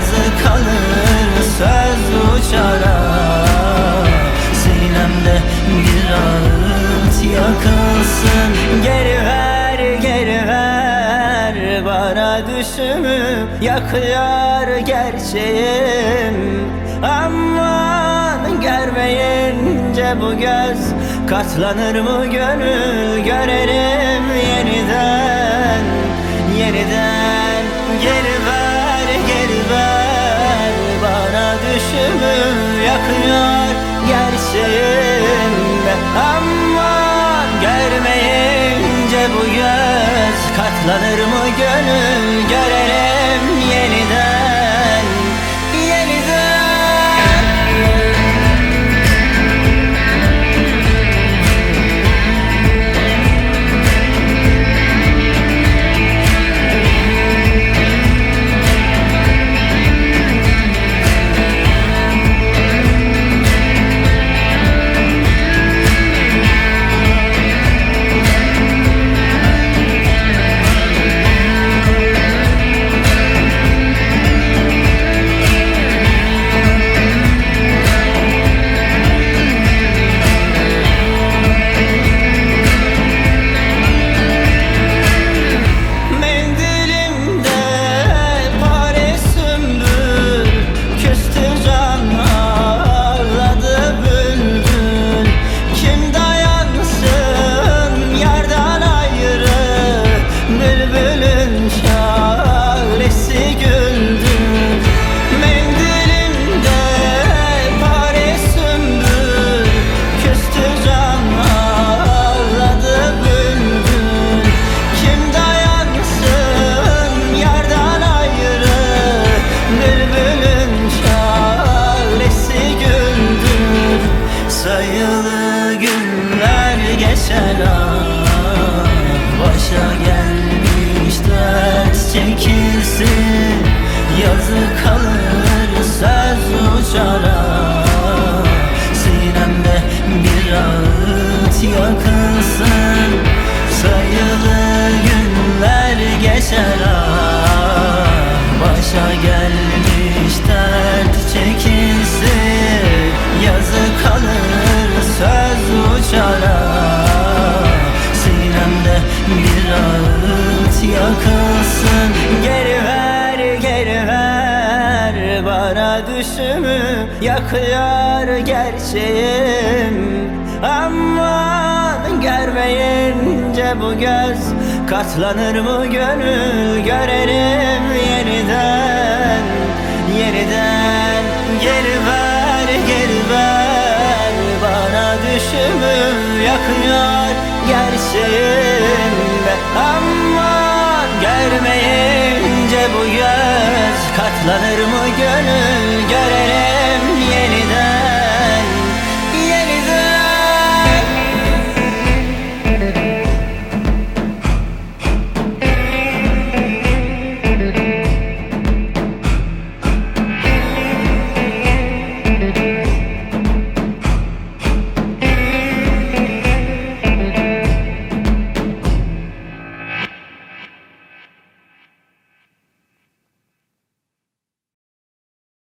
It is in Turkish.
Yazı kalır söz uçar ah Sinemde bir ağıt yakılsın Geri ver geri ver. Bana düşümü Yakıyor gerçeğim. Aman görmeyince bu göz Katlanır mı gönül? Görelim yeniden Yeniden Katlanır mı ah Başa gelmiş dert çekilsin. Yazı kalır söz uçar ağıt yakılsın Geri ver geri ver. Bana düşümü Yakıyor gerçeğim. Aman görmeyince bu göz Katlanır mı gönül? Görelim yeniden Yeniden. Geri ver geri ver. Bana düşümü yakıyor gerçeğim Aman görmeyince bu göz Katlanır mı